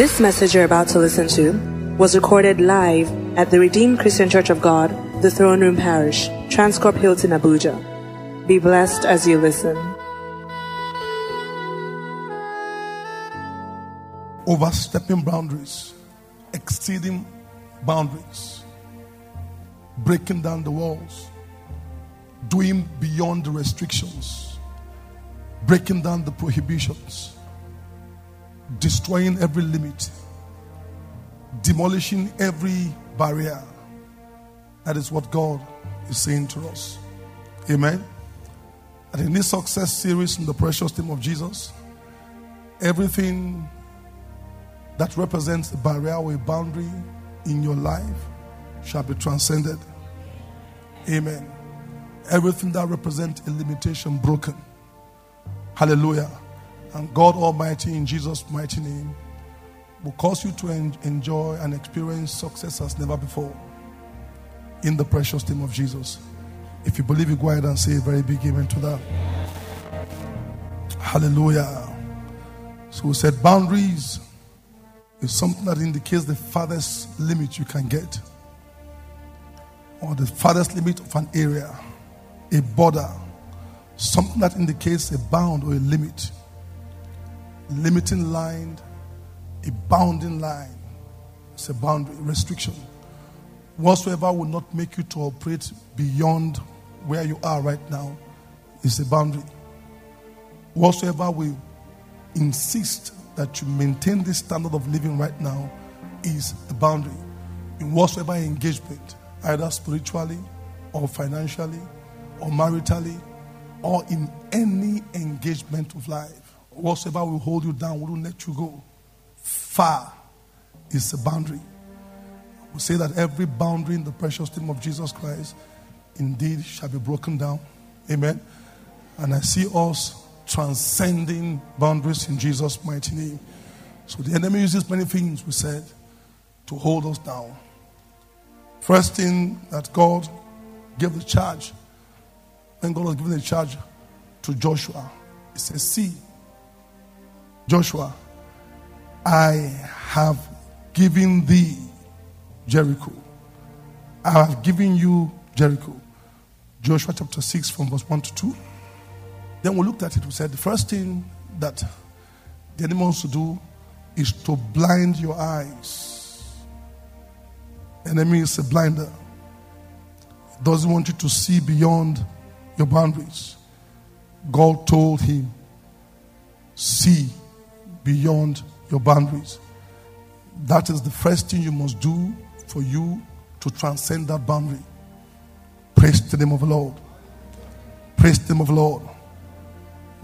This message you're about to listen to was recorded live at the Redeemed Christian Church of God, the Throne Room Parish, Transcorp Hilton, Abuja. Be blessed as you listen. overstepping boundaries, exceeding boundaries, breaking down the walls, doing beyond the restrictions, breaking down the prohibitions, destroying every limit, demolishing every barrier. That is what God is saying to us. Amen. And in this success series in the precious name of Jesus, everything that represents a barrier or a boundary in your life shall be transcended. Amen. Everything that represents a limitation broken. Hallelujah. And God Almighty, in Jesus' mighty name, will cause you to en- enjoy and experience success as never before. In the precious name of Jesus. If you believe it, go ahead and say a very big amen to that. Hallelujah. So we said boundaries is something that indicates the farthest limit you can get, or the farthest limit of an area, a border, something that indicates a bound or a limit, limiting line, a bounding line. It's a boundary, restriction. Whatsoever will not make you to operate beyond where you are right now is a boundary. Whatsoever will insist that you maintain this standard of living right now is a boundary in whatsoever engagement, either spiritually or financially or maritally or in any engagement of life. Whatsoever will hold you down, we will let you go far is a boundary. We say that every boundary in the precious name of Jesus Christ indeed shall be broken down. Amen. And I see us transcending boundaries in Jesus' mighty name. So the enemy uses many things, we said, to hold us down. First thing that God gave the charge, when God was giving the charge to Joshua, He says, See, Joshua, I have given thee Jericho. I have given you Jericho. Joshua chapter 6, from verse 1 to 2. Then we looked at it, we said the first thing that the enemy wants to do is to blind your eyes. Enemy is a blinder. He doesn't want you to see beyond your boundaries. God told him, see beyond your boundaries. That is the first thing you must do for you to transcend that boundary. Praise the name of the Lord. Praise the name of the Lord.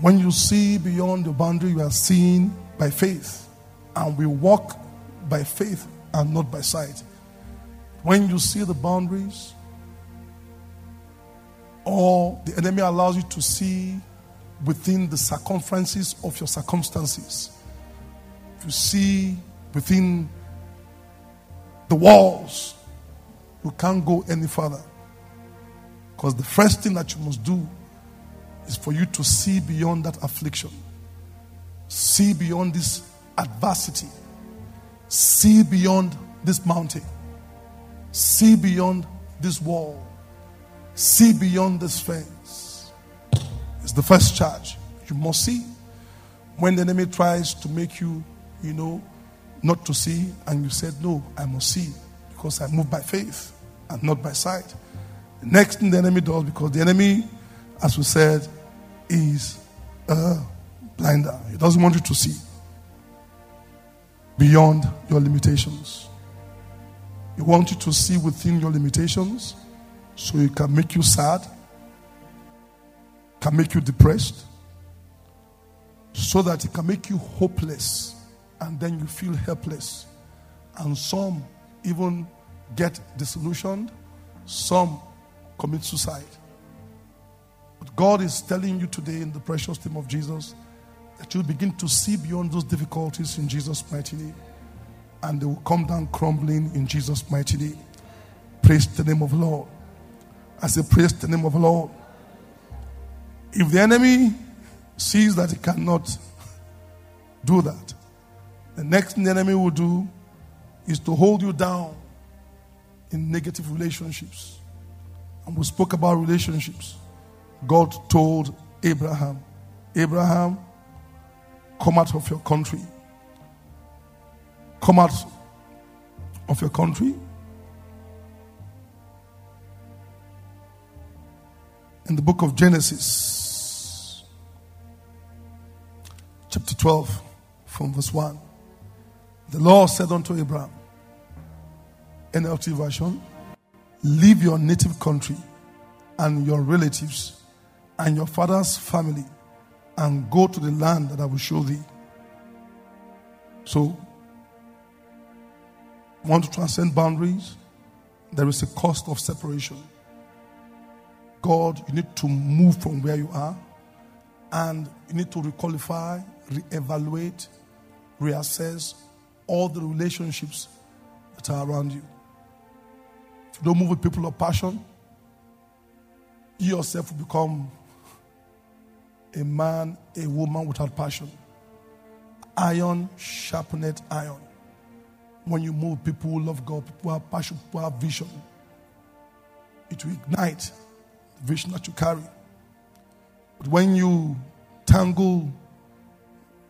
When you see beyond the boundary, you are seeing by faith. And we walk by faith and not by sight. When you see the boundaries, or the enemy allows you to see within the circumferences of your circumstances, you see within the walls, you can't go any further. Because the first thing that you must do is for you to see beyond that affliction, see beyond this adversity, see beyond this mountain, see beyond this wall, see beyond this fence. It's the first charge. You must see. When the enemy tries to make you, you know, not to see, and you said, No, I must see because I move by faith and not by sight. The next thing the enemy does, because the enemy, as we said, is a blinder. He doesn't want you to see beyond your limitations. He wants you to see within your limitations so it can make you sad, can make you depressed, so that it can make you hopeless and then you feel helpless. And some even get disillusioned, some commit suicide. But God is telling you today in the precious name of Jesus that you begin to see beyond those difficulties in Jesus' mighty name. And they will come down crumbling in Jesus' mighty name. Praise the name of the Lord. I say, Praise the name of the Lord. If the enemy sees that he cannot do that, The next thing the enemy will do is to hold you down in negative relationships. And we spoke about relationships. God told Abraham, Abraham, come out of your country. Come out of your country. In the book of Genesis, chapter 12, from verse 1, the Lord said unto Abraham, NLT version, leave your native country and your relatives and your father's family and go to the land that I will show thee. So, want to transcend boundaries? There is a cost of separation. God, you need to move from where you are and you need to requalify, reevaluate, reassess all the relationships that are around you. If you don't move with people of passion, you yourself will become a man, a woman without passion. Iron sharpened iron. When you move, people who love God, people who have passion, people have vision. It will ignite the vision that you carry. But when you tangle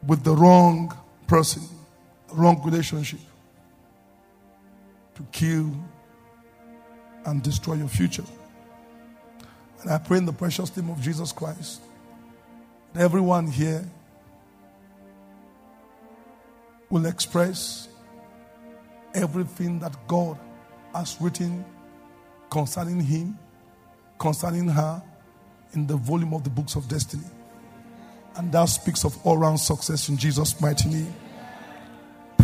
with the wrong person, wrong relationship, to kill and destroy your future. And I pray in the precious name of Jesus Christ that everyone here will express everything that God has written concerning him, concerning her, in the volume of the books of destiny. And that speaks of all round success in Jesus' mighty name.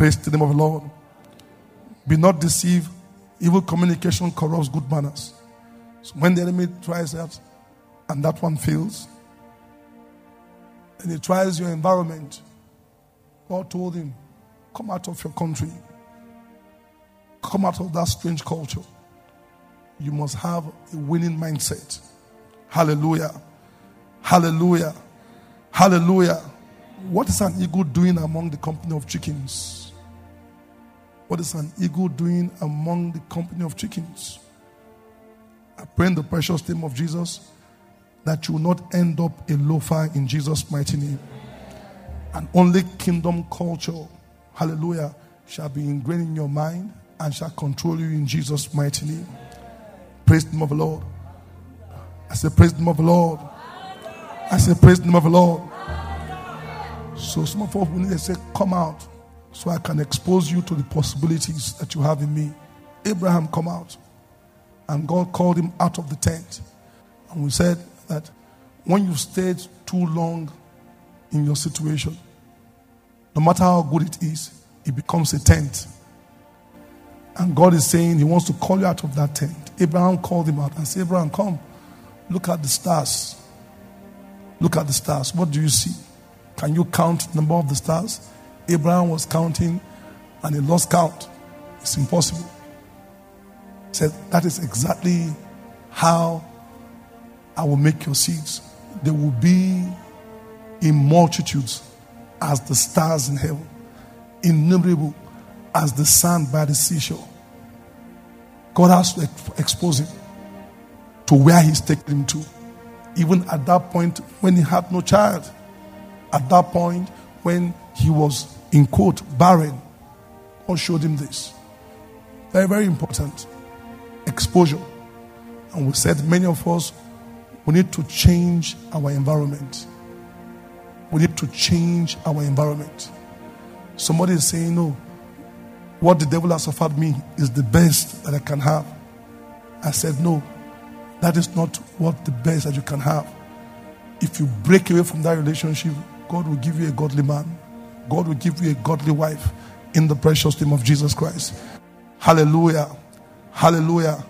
Praise the name of the Lord. Be not deceived. Evil communication corrupts good manners. So when the enemy tries that and that one fails, and he tries your environment, God told him, Come out of your country, come out of that strange culture. You must have a winning mindset. Hallelujah. Hallelujah. Hallelujah. What is an eagle doing among the company of chickens? What is an eagle doing among the company of chickens? I pray in the precious name of Jesus that you will not end up a loafer in Jesus' mighty name. And only kingdom culture, hallelujah, shall be ingrained in your mind and shall control you in Jesus' mighty name. Praise the name of the Lord. I say, Praise the name of the Lord. I say, Praise the name of the Lord. So some of us need to say, Come out so I can expose you to the possibilities that you have in me. Abraham, come out. And God called him out of the tent. And we said that when you've stayed too long in your situation, no matter how good it is, it becomes a tent. And God is saying He wants to call you out of that tent. Abraham called him out and said, Abraham, come. Look at the stars. Look at the stars. What do you see? Can you count the number of the stars? Abraham was counting and he lost count. It's impossible. He said, That is exactly how I will make your seeds. They will be in multitudes as the stars in heaven, innumerable as the sand by the seashore. God has to expose him to where he's taking him to. Even at that point when he had no child, at that point when he was, in quote, barren, God showed him this. Very, very important. Exposure. And we said many of us, we need to change our environment. We need to change our environment. Somebody is saying, No, what the devil has offered me is the best that I can have. I said, No, that is not what the best that you can have. If you break away from that relationship, God will give you a godly man. God will give you a godly wife in the precious name of Jesus Christ. Hallelujah. Hallelujah.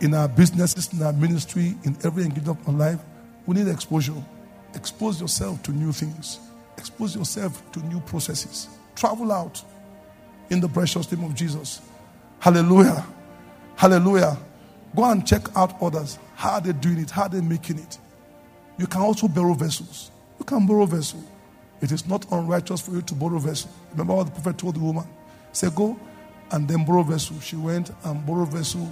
In our businesses, in our ministry, in every engagement of our life, we need exposure. Expose yourself to new things, expose yourself to new processes. Travel out in the precious name of Jesus. Hallelujah. Hallelujah. Go and check out others. How are they doing it? How are they making it? You can also borrow vessels. You can borrow vessels. It is not unrighteous for you to borrow vessel. Remember what the prophet told the woman? Say, go and then borrow vessel. She went and borrowed vessel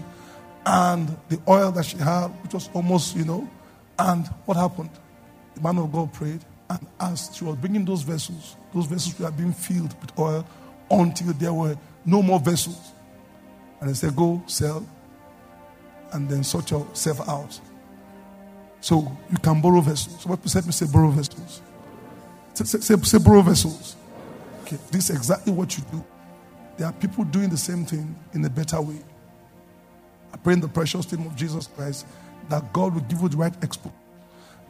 and the oil that she had, which was almost, you know, and what happened? The man of God prayed, and asked. she was bringing those vessels, those vessels were being filled with oil until there were no more vessels. And they said, Go sell and then sort yourself out. So you can borrow vessels. So what said me say borrow vessels. Say, say, borrow vessels. Okay, this is exactly what you do. There are people doing the same thing in a better way. I pray in the precious name of Jesus Christ that God will give you the right expo,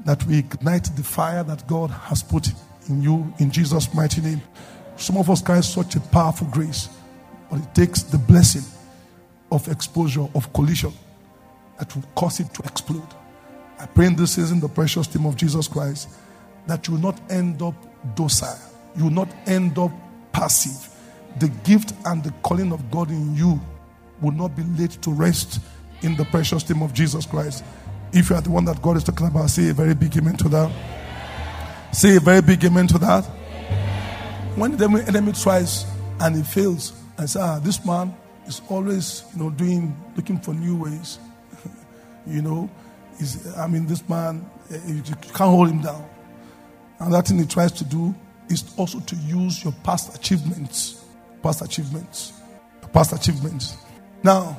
that we ignite the fire that God has put in you in Jesus' mighty name. Some of us carry such a powerful grace, but it takes the blessing of exposure, of collision, that will cause it to explode. I pray in this season, the precious name of Jesus Christ, that you will not end up docile, you will not end up passive. The gift and the calling of God in you will not be laid to rest in the precious name of Jesus Christ. If you are the one that God is talking about, say a very big amen to that. Say a very big amen to that. When the enemy tries and he fails, and say, ah, this man is always, you know, doing, looking for new ways. you know, I mean, this man, eh, you can't hold him down. And that thing he tries to do is also to use your past achievements, past achievements, past achievements. Now,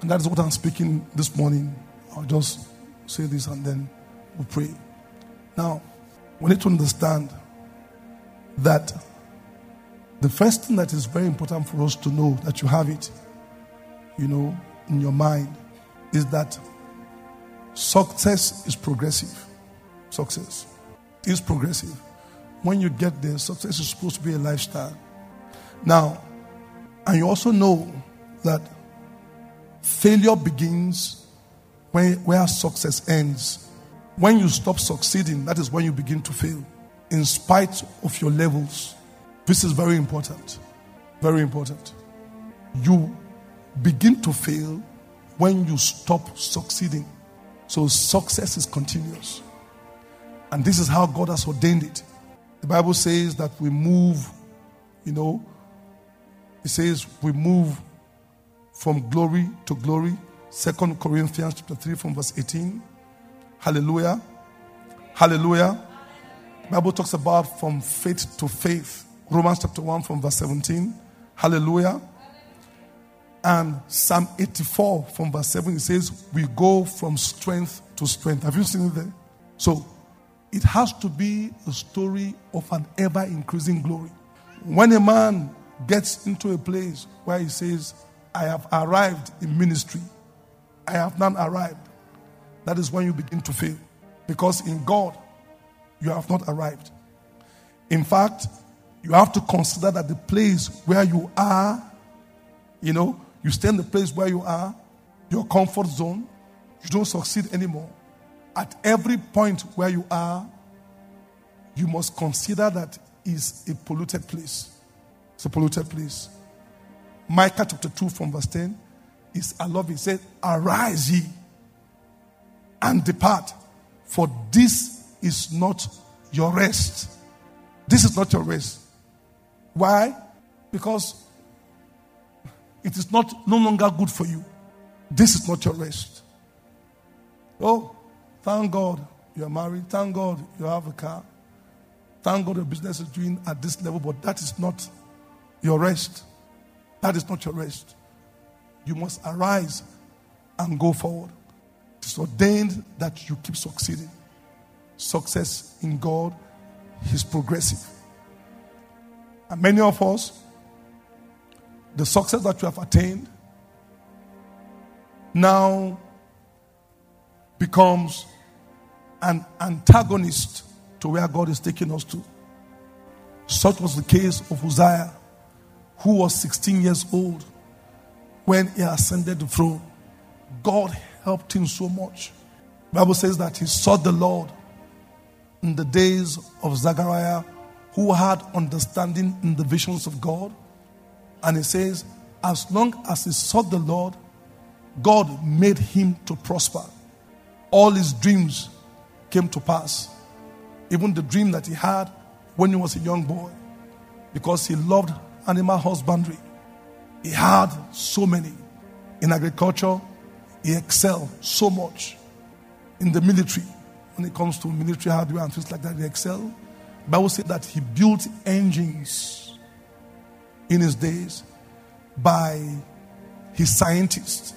and that is what I'm speaking this morning. I'll just say this and then we'll pray. Now, we need to understand that the first thing that is very important for us to know that you have it, you know, in your mind is that success is progressive. Success is progressive. When you get there, success is supposed to be a lifestyle. Now, and you also know that Failure begins where success ends. When you stop succeeding, that is when you begin to fail, in spite of your levels. This is very important. Very important. You begin to fail when you stop succeeding. So success is continuous. And this is how God has ordained it. The Bible says that we move, you know, it says we move from glory to glory. Second Corinthians chapter 3 from verse 18. Hallelujah. Hallelujah. Bible talks about from faith to faith. Romans chapter 1 from verse 17. Hallelujah. And Psalm 84 from verse 7 it says, We go from strength to strength. Have you seen it there? So it has to be a story of an ever increasing glory. When a man gets into a place where he says, I have arrived in ministry. I have not arrived. That is when you begin to fail. Because in God, you have not arrived. In fact, you have to consider that the place where you are, you know, you stay in the place where you are, your comfort zone, you don't succeed anymore. At every point where you are, you must consider that is a polluted place. It's a polluted place. Micah chapter 2 from verse 10 is I love it. It says, Arise ye and depart, for this is not your rest. This is not your rest. Why? Because it is not no longer good for you. This is not your rest. Oh, thank God you are married. Thank God you have a car. Thank God your business is doing at this level, but that is not your rest. That is not your rest. You must arise and go forward. It is ordained that you keep succeeding. Success in God is progressive. And many of us, the success that you have attained now becomes an antagonist to where God is taking us to. Such was the case of Uzziah who was 16 years old when he ascended the throne. God helped him so much. The Bible says that he sought the Lord in the days of Zechariah, who had understanding in the visions of God. And he says, as long as he sought the Lord, God made him to prosper. All his dreams came to pass. Even the dream that he had when he was a young boy because he loved animal husbandry. He had so many. In agriculture, he excelled so much. In the military, when it comes to military hardware and things like that, he excelled. Bible said that he built engines in his days by his scientists.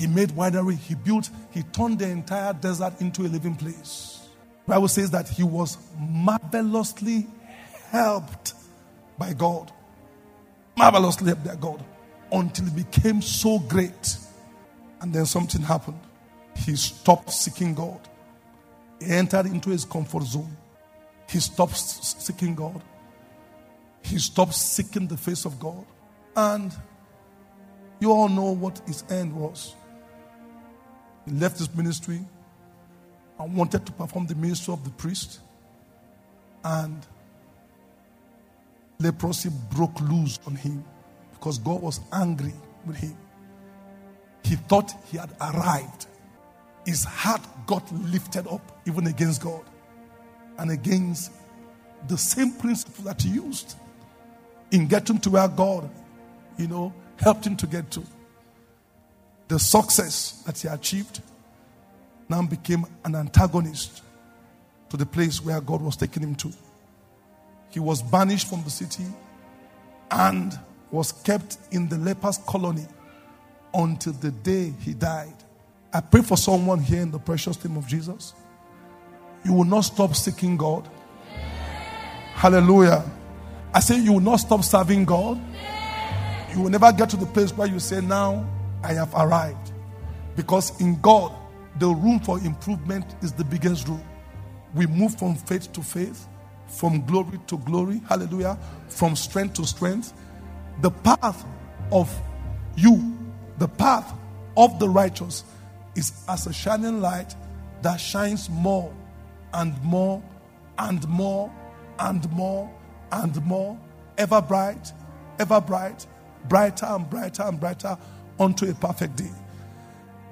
He made winery, he built, he turned the entire desert into a living place. The Bible says that he was marvelously helped by God. Marvelously helped by God until he became so great. And then something happened. He stopped seeking God. He entered into his comfort zone. He stopped seeking God. He stopped seeking the face of God. And you all know what his end was. He left his ministry and wanted to perform the ministry of the priest. And leprosy broke loose on him because God was angry with him. He thought he had arrived. His heart got lifted up even against God and against the same principle that he used in getting to where God, you know, helped him to get to. The success that he achieved now became an antagonist to the place where God was taking him to. He was banished from the city and was kept in the lepers' colony until the day he died. I pray for someone here in the precious name of Jesus. You will not stop seeking God. Hallelujah. I say you will not stop serving God. You will never get to the place where you say, Now I have arrived. Because in God, the room for improvement is the biggest room. We move from faith to faith, from glory to glory. Hallelujah. From strength to strength. The path of you, the path of the righteous, is as a shining light that shines more and more and more and more and more, ever bright, ever bright, brighter and brighter and brighter unto a perfect day.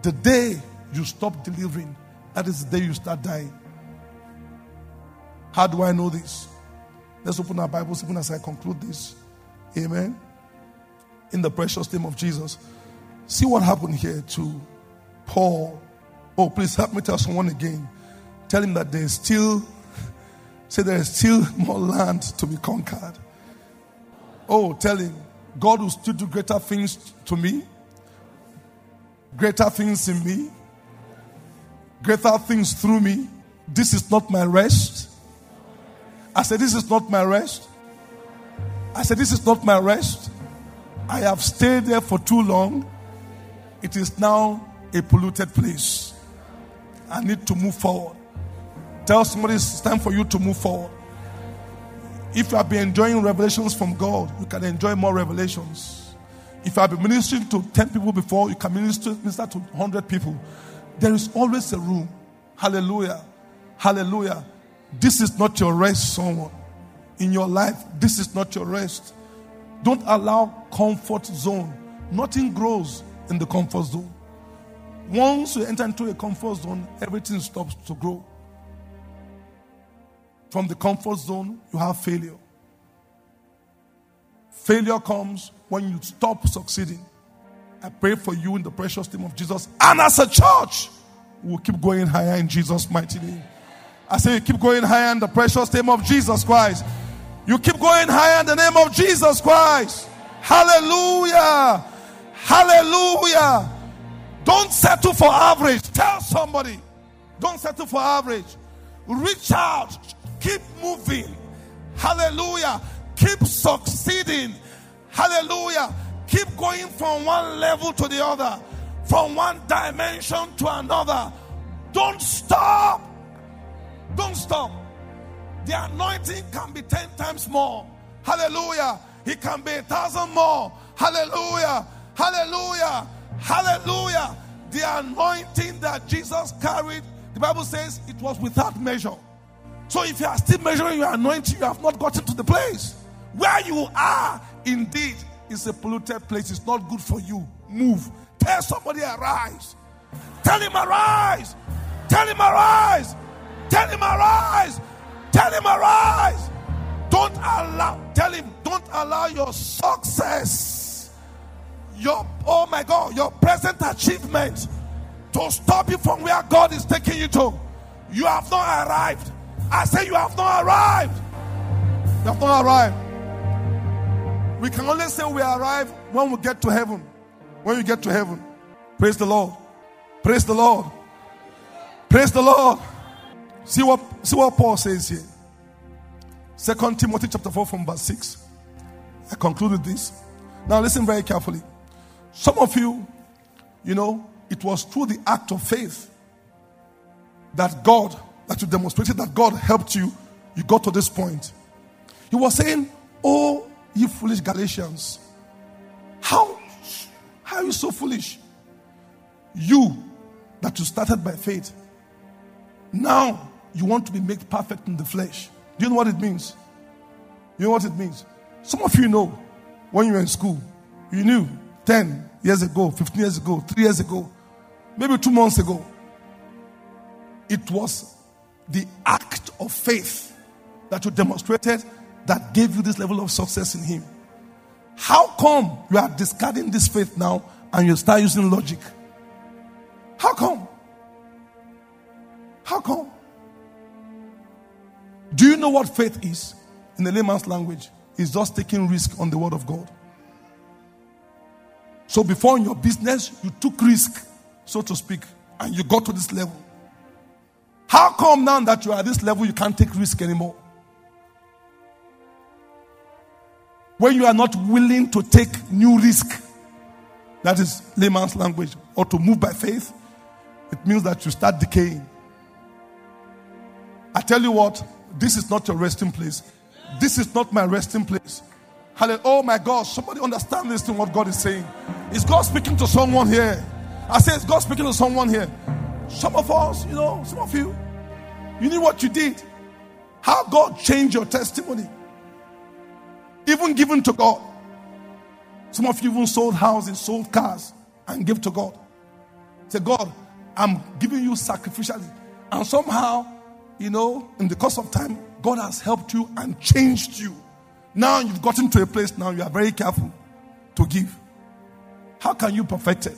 The day you stop delivering, that is the day you start dying. How do I know this? Let's open our Bibles even as I conclude this. Amen. In the precious name of Jesus. See what happened here to Paul. Oh, please help me tell someone again. Tell him that there is still, say there is still more land to be conquered. Oh, tell him, God will still do greater things to me, greater things in me, greater things through me. This is not my rest. I said, This is not my rest. I said, This is not my rest. I have stayed there for too long. It is now a polluted place. I need to move forward. Tell somebody it's time for you to move forward. If you have been enjoying revelations from God, you can enjoy more revelations. If have been ministering to 10 people before, you can minister, minister to 100 people. There is always a room. Hallelujah. Hallelujah. This is not your rest, someone. In your life, this is not your rest. Don't allow comfort zone. Nothing grows in the comfort zone. Once you enter into a comfort zone, everything stops to grow. From the comfort zone, you have failure. Failure comes when you stop succeeding. I pray for you in the precious name of Jesus. And as a church, we'll keep going higher in Jesus' mighty name. I say you keep going higher in the precious name of Jesus Christ. You keep going higher in the name of Jesus Christ. Hallelujah. Hallelujah. Don't settle for average. Tell somebody. Don't settle for average. Reach out. Keep moving. Hallelujah. Keep succeeding. Hallelujah. Keep going from one level to the other, from one dimension to another. Don't stop. Don't stop. The anointing can be 10 times more. Hallelujah. It can be a thousand more. Hallelujah. Hallelujah. Hallelujah. The anointing that Jesus carried, the Bible says it was without measure. So if you are still measuring your anointing, you have not gotten to the place. Where you are, indeed, is a polluted place. It's not good for you. Move. Tell somebody, arise. Tell him, arise. Tell him, arise. Tell him, arise. Tell him, arise. Don't allow, tell him, don't allow your success, your, oh my God, your present achievement to stop you from where God is taking you to. You have not arrived. I say, you have not arrived. You have not arrived. We can only say we arrive when we get to heaven. When we get to heaven. Praise the Lord. Praise the Lord. Praise the Lord. See what, see what Paul says here. Second Timothy chapter 4 from verse 6. I concluded this. Now listen very carefully. Some of you, you know, it was through the act of faith that God, that you demonstrated that God helped you, you got to this point. He was saying, Oh, you foolish Galatians, how, how are you so foolish? You that you started by faith, now you want to be made perfect in the flesh. Do you know what it means? You know what it means? Some of you know when you were in school, you knew 10 years ago, 15 years ago, 3 years ago, maybe two months ago. It was the act of faith that you demonstrated that gave you this level of success in Him. How come you are discarding this faith now and you start using logic? How come? How come? Do you know what faith is in the layman's language? It's just taking risk on the word of God. So before in your business, you took risk, so to speak, and you got to this level. How come now that you are at this level, you can't take risk anymore? When you are not willing to take new risk, that is layman's language, or to move by faith, it means that you start decaying. I tell you what, this is not your resting place. This is not my resting place. Hallelujah. Oh my God, somebody understand this thing, what God is saying. Is God speaking to someone here? I say, is God speaking to someone here? Some of us, you know, some of you, you knew what you did. How God changed your testimony. Even given to God. Some of you even sold houses, sold cars, and give to God. Say, God, I'm giving you sacrificially. And somehow, you know, in the course of time, God has helped you and changed you. Now you've gotten to a place now you are very careful to give. How can you perfect it?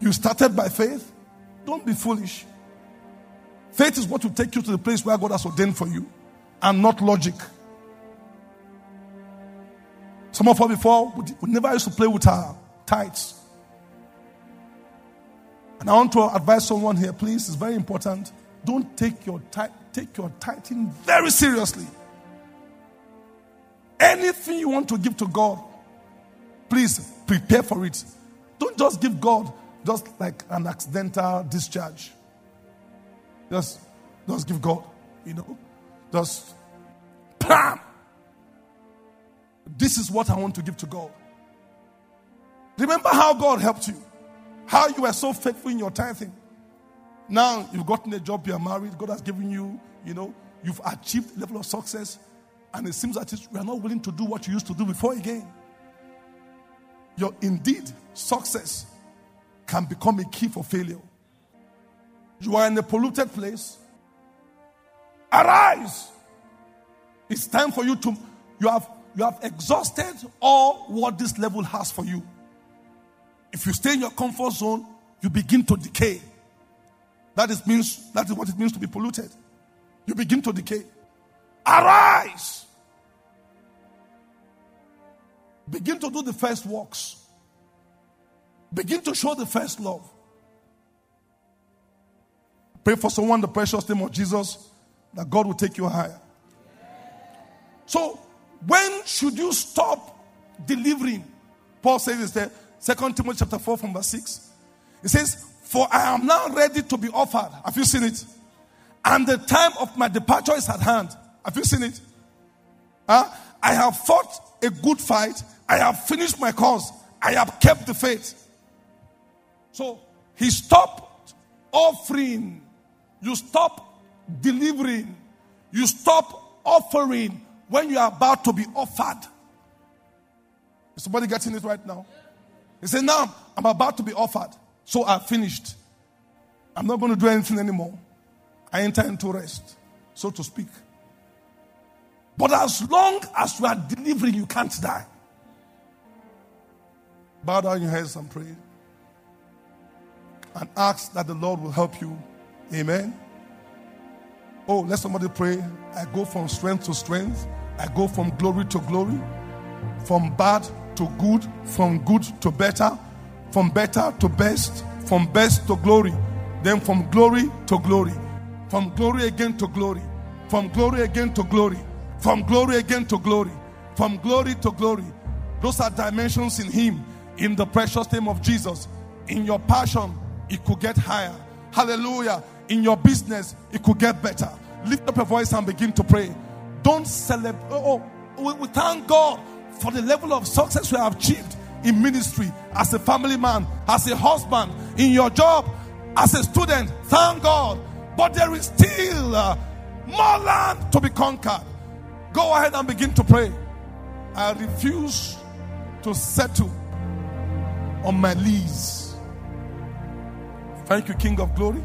You started by faith. Don't be foolish. Faith is what will take you to the place where God has ordained for you and not logic. Some of us before, we never used to play with our tithes. And I want to advise someone here, please, it's very important. Don't take your, tithe, take your tithing very seriously. Anything you want to give to God, please prepare for it. Don't just give God just like an accidental discharge. Just, just give God, you know, just bam. This is what I want to give to God. Remember how God helped you, how you were so faithful in your tithing. Now you've gotten a job, you're married, God has given you, you know, you've achieved a level of success, and it seems that you are not willing to do what you used to do before again. Your indeed success can become a key for failure. You are in a polluted place. Arise. It's time for you to you have you have exhausted all what this level has for you. If you stay in your comfort zone, you begin to decay. That is means that is what it means to be polluted. You begin to decay. Arise. Begin to do the first works. Begin to show the first love. Pray for someone, the precious name of Jesus, that God will take you higher. So, when should you stop delivering? Paul says this there, 2 Timothy chapter 4 from verse 6. It says, for I am now ready to be offered. Have you seen it? And the time of my departure is at hand. Have you seen it? Huh? I have fought a good fight. I have finished my course. I have kept the faith. So he stopped offering. You stop delivering. You stop offering when you are about to be offered. Is somebody getting it right now? He said, Now I'm about to be offered. So I finished. I'm not going to do anything anymore. I enter into rest, so to speak. But as long as you are delivering, you can't die. Bow down your heads and pray. And ask that the Lord will help you. Amen. Oh, let somebody pray. I go from strength to strength. I go from glory to glory. From bad to good. From good to better. From better to best. From best to glory. Then from glory to glory. From glory again to glory. From glory again to glory. From glory again to glory. From glory to glory. Those are dimensions in Him. In the precious name of Jesus. In your passion, it could get higher. Hallelujah. In your business, it could get better. Lift up your voice and begin to pray. Don't celebrate. Oh, oh, we, we thank God for the level of success we have achieved in ministry, as a family man, as a husband, in your job, as a student. Thank God. But there is still uh, more land to be conquered. Go ahead and begin to pray. I refuse to settle on my lees. Thank you, King of Glory.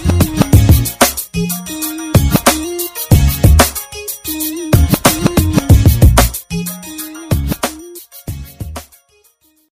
Highly favored.